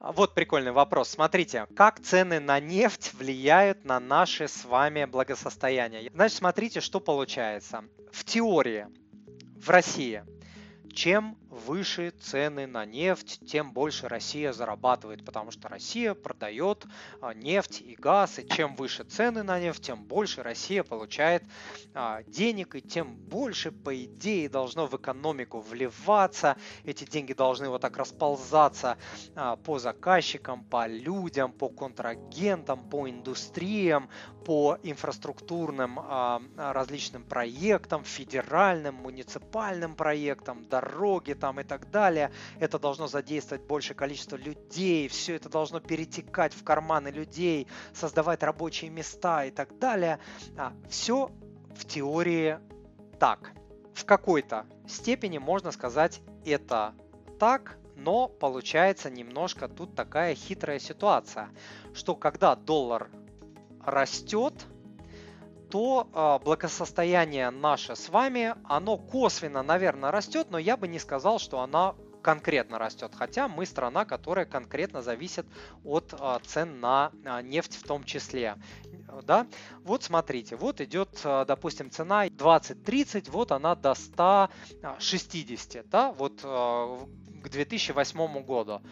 Вот прикольный вопрос. Смотрите, как цены на нефть влияют на наше с вами благосостояние? Значит, смотрите, что получается. В теории в России чем выше цены на нефть, тем больше Россия зарабатывает, потому что Россия продает а, нефть и газ, и чем выше цены на нефть, тем больше Россия получает а, денег, и тем больше, по идее, должно в экономику вливаться. Эти деньги должны вот так расползаться а, по заказчикам, по людям, по контрагентам, по индустриям, по инфраструктурным различным проектам, федеральным, муниципальным проектам, дороги, там и так далее. Это должно задействовать большее количество людей, все это должно перетекать в карманы людей, создавать рабочие места и так далее. А, все в теории так. В какой-то степени можно сказать это так, но получается немножко тут такая хитрая ситуация, что когда доллар растет, то э, благосостояние наше с вами, оно косвенно, наверное, растет, но я бы не сказал, что она конкретно растет, хотя мы страна, которая конкретно зависит от а, цен на а, нефть в том числе. Да? Вот смотрите, вот идет, а, допустим, цена 20-30, вот она до 160, да, вот а, к 2008 году.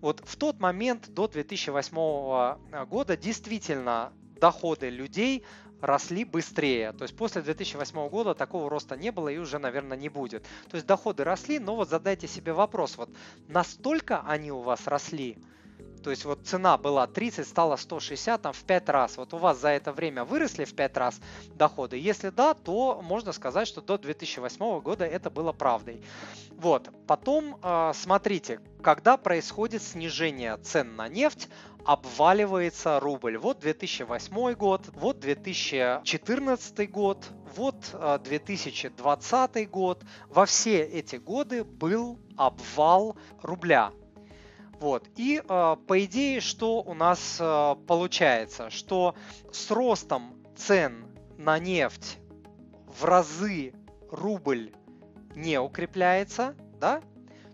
Вот в тот момент, до 2008 года, действительно доходы людей росли быстрее. То есть после 2008 года такого роста не было и уже, наверное, не будет. То есть доходы росли, но вот задайте себе вопрос, вот настолько они у вас росли, то есть вот цена была 30, стала 160, там в 5 раз. Вот у вас за это время выросли в 5 раз доходы? Если да, то можно сказать, что до 2008 года это было правдой. Вот. Потом э, смотрите, когда происходит снижение цен на нефть, обваливается рубль. Вот 2008 год, вот 2014 год, вот 2020 а, год. Во все эти годы был обвал рубля. Вот. И э, по идее, что у нас э, получается? Что с ростом цен на нефть в разы рубль не укрепляется, да?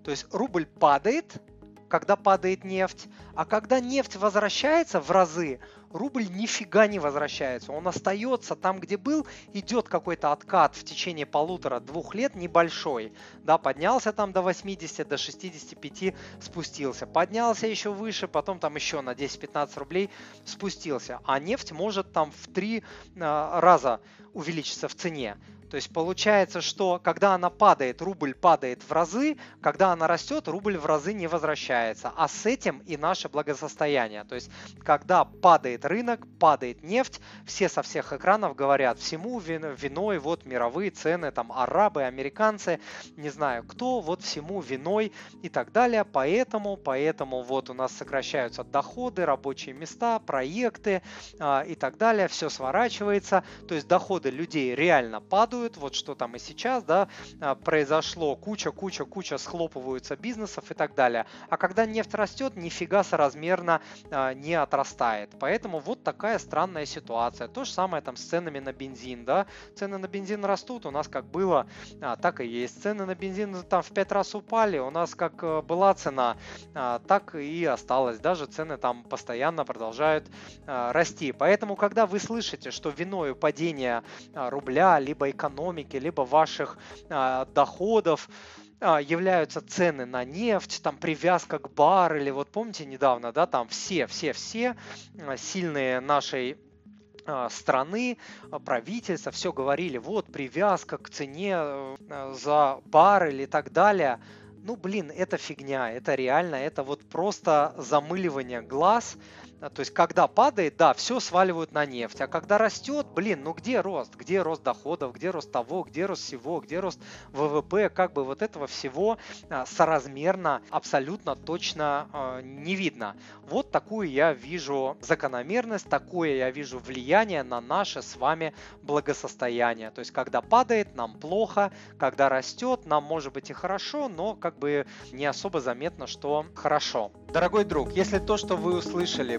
То есть рубль падает, когда падает нефть, а когда нефть возвращается в разы, рубль нифига не возвращается. Он остается там, где был, идет какой-то откат в течение полутора-двух лет небольшой. Да, поднялся там до 80, до 65 спустился. Поднялся еще выше, потом там еще на 10-15 рублей спустился. А нефть может там в три э, раза увеличиться в цене. То есть получается, что когда она падает, рубль падает в разы, когда она растет, рубль в разы не возвращается. А с этим и наше благосостояние. То есть когда падает рынок, падает нефть, все со всех экранов говорят, всему виной вот мировые цены, там арабы, американцы, не знаю кто, вот всему виной и так далее. Поэтому, поэтому вот у нас сокращаются доходы, рабочие места, проекты э, и так далее, все сворачивается. То есть доходы людей реально падают, падают, вот что там и сейчас, да, а, произошло, куча, куча, куча схлопываются бизнесов и так далее. А когда нефть растет, нифига соразмерно а, не отрастает. Поэтому вот такая странная ситуация. То же самое там с ценами на бензин, да, цены на бензин растут, у нас как было, а, так и есть. Цены на бензин там в 5 раз упали, у нас как э, была цена, так и осталось. Даже цены там постоянно продолжают расти. Поэтому, когда вы слышите, что виною падения рубля, либо экономики, экономики, либо ваших а, доходов а, являются цены на нефть, там привязка к баррелю. Вот помните недавно, да, там все, все, все а, сильные нашей страны, правительства, все говорили, вот привязка к цене за баррель и так далее. Ну, блин, это фигня, это реально, это вот просто замыливание глаз, то есть, когда падает, да, все сваливают на нефть. А когда растет, блин, ну где рост? Где рост доходов? Где рост того? Где рост всего? Где рост ВВП? Как бы вот этого всего а, соразмерно, абсолютно точно а, не видно. Вот такую я вижу закономерность, такое я вижу влияние на наше с вами благосостояние. То есть, когда падает, нам плохо, когда растет, нам может быть и хорошо, но как бы не особо заметно, что хорошо. Дорогой друг, если то, что вы услышали,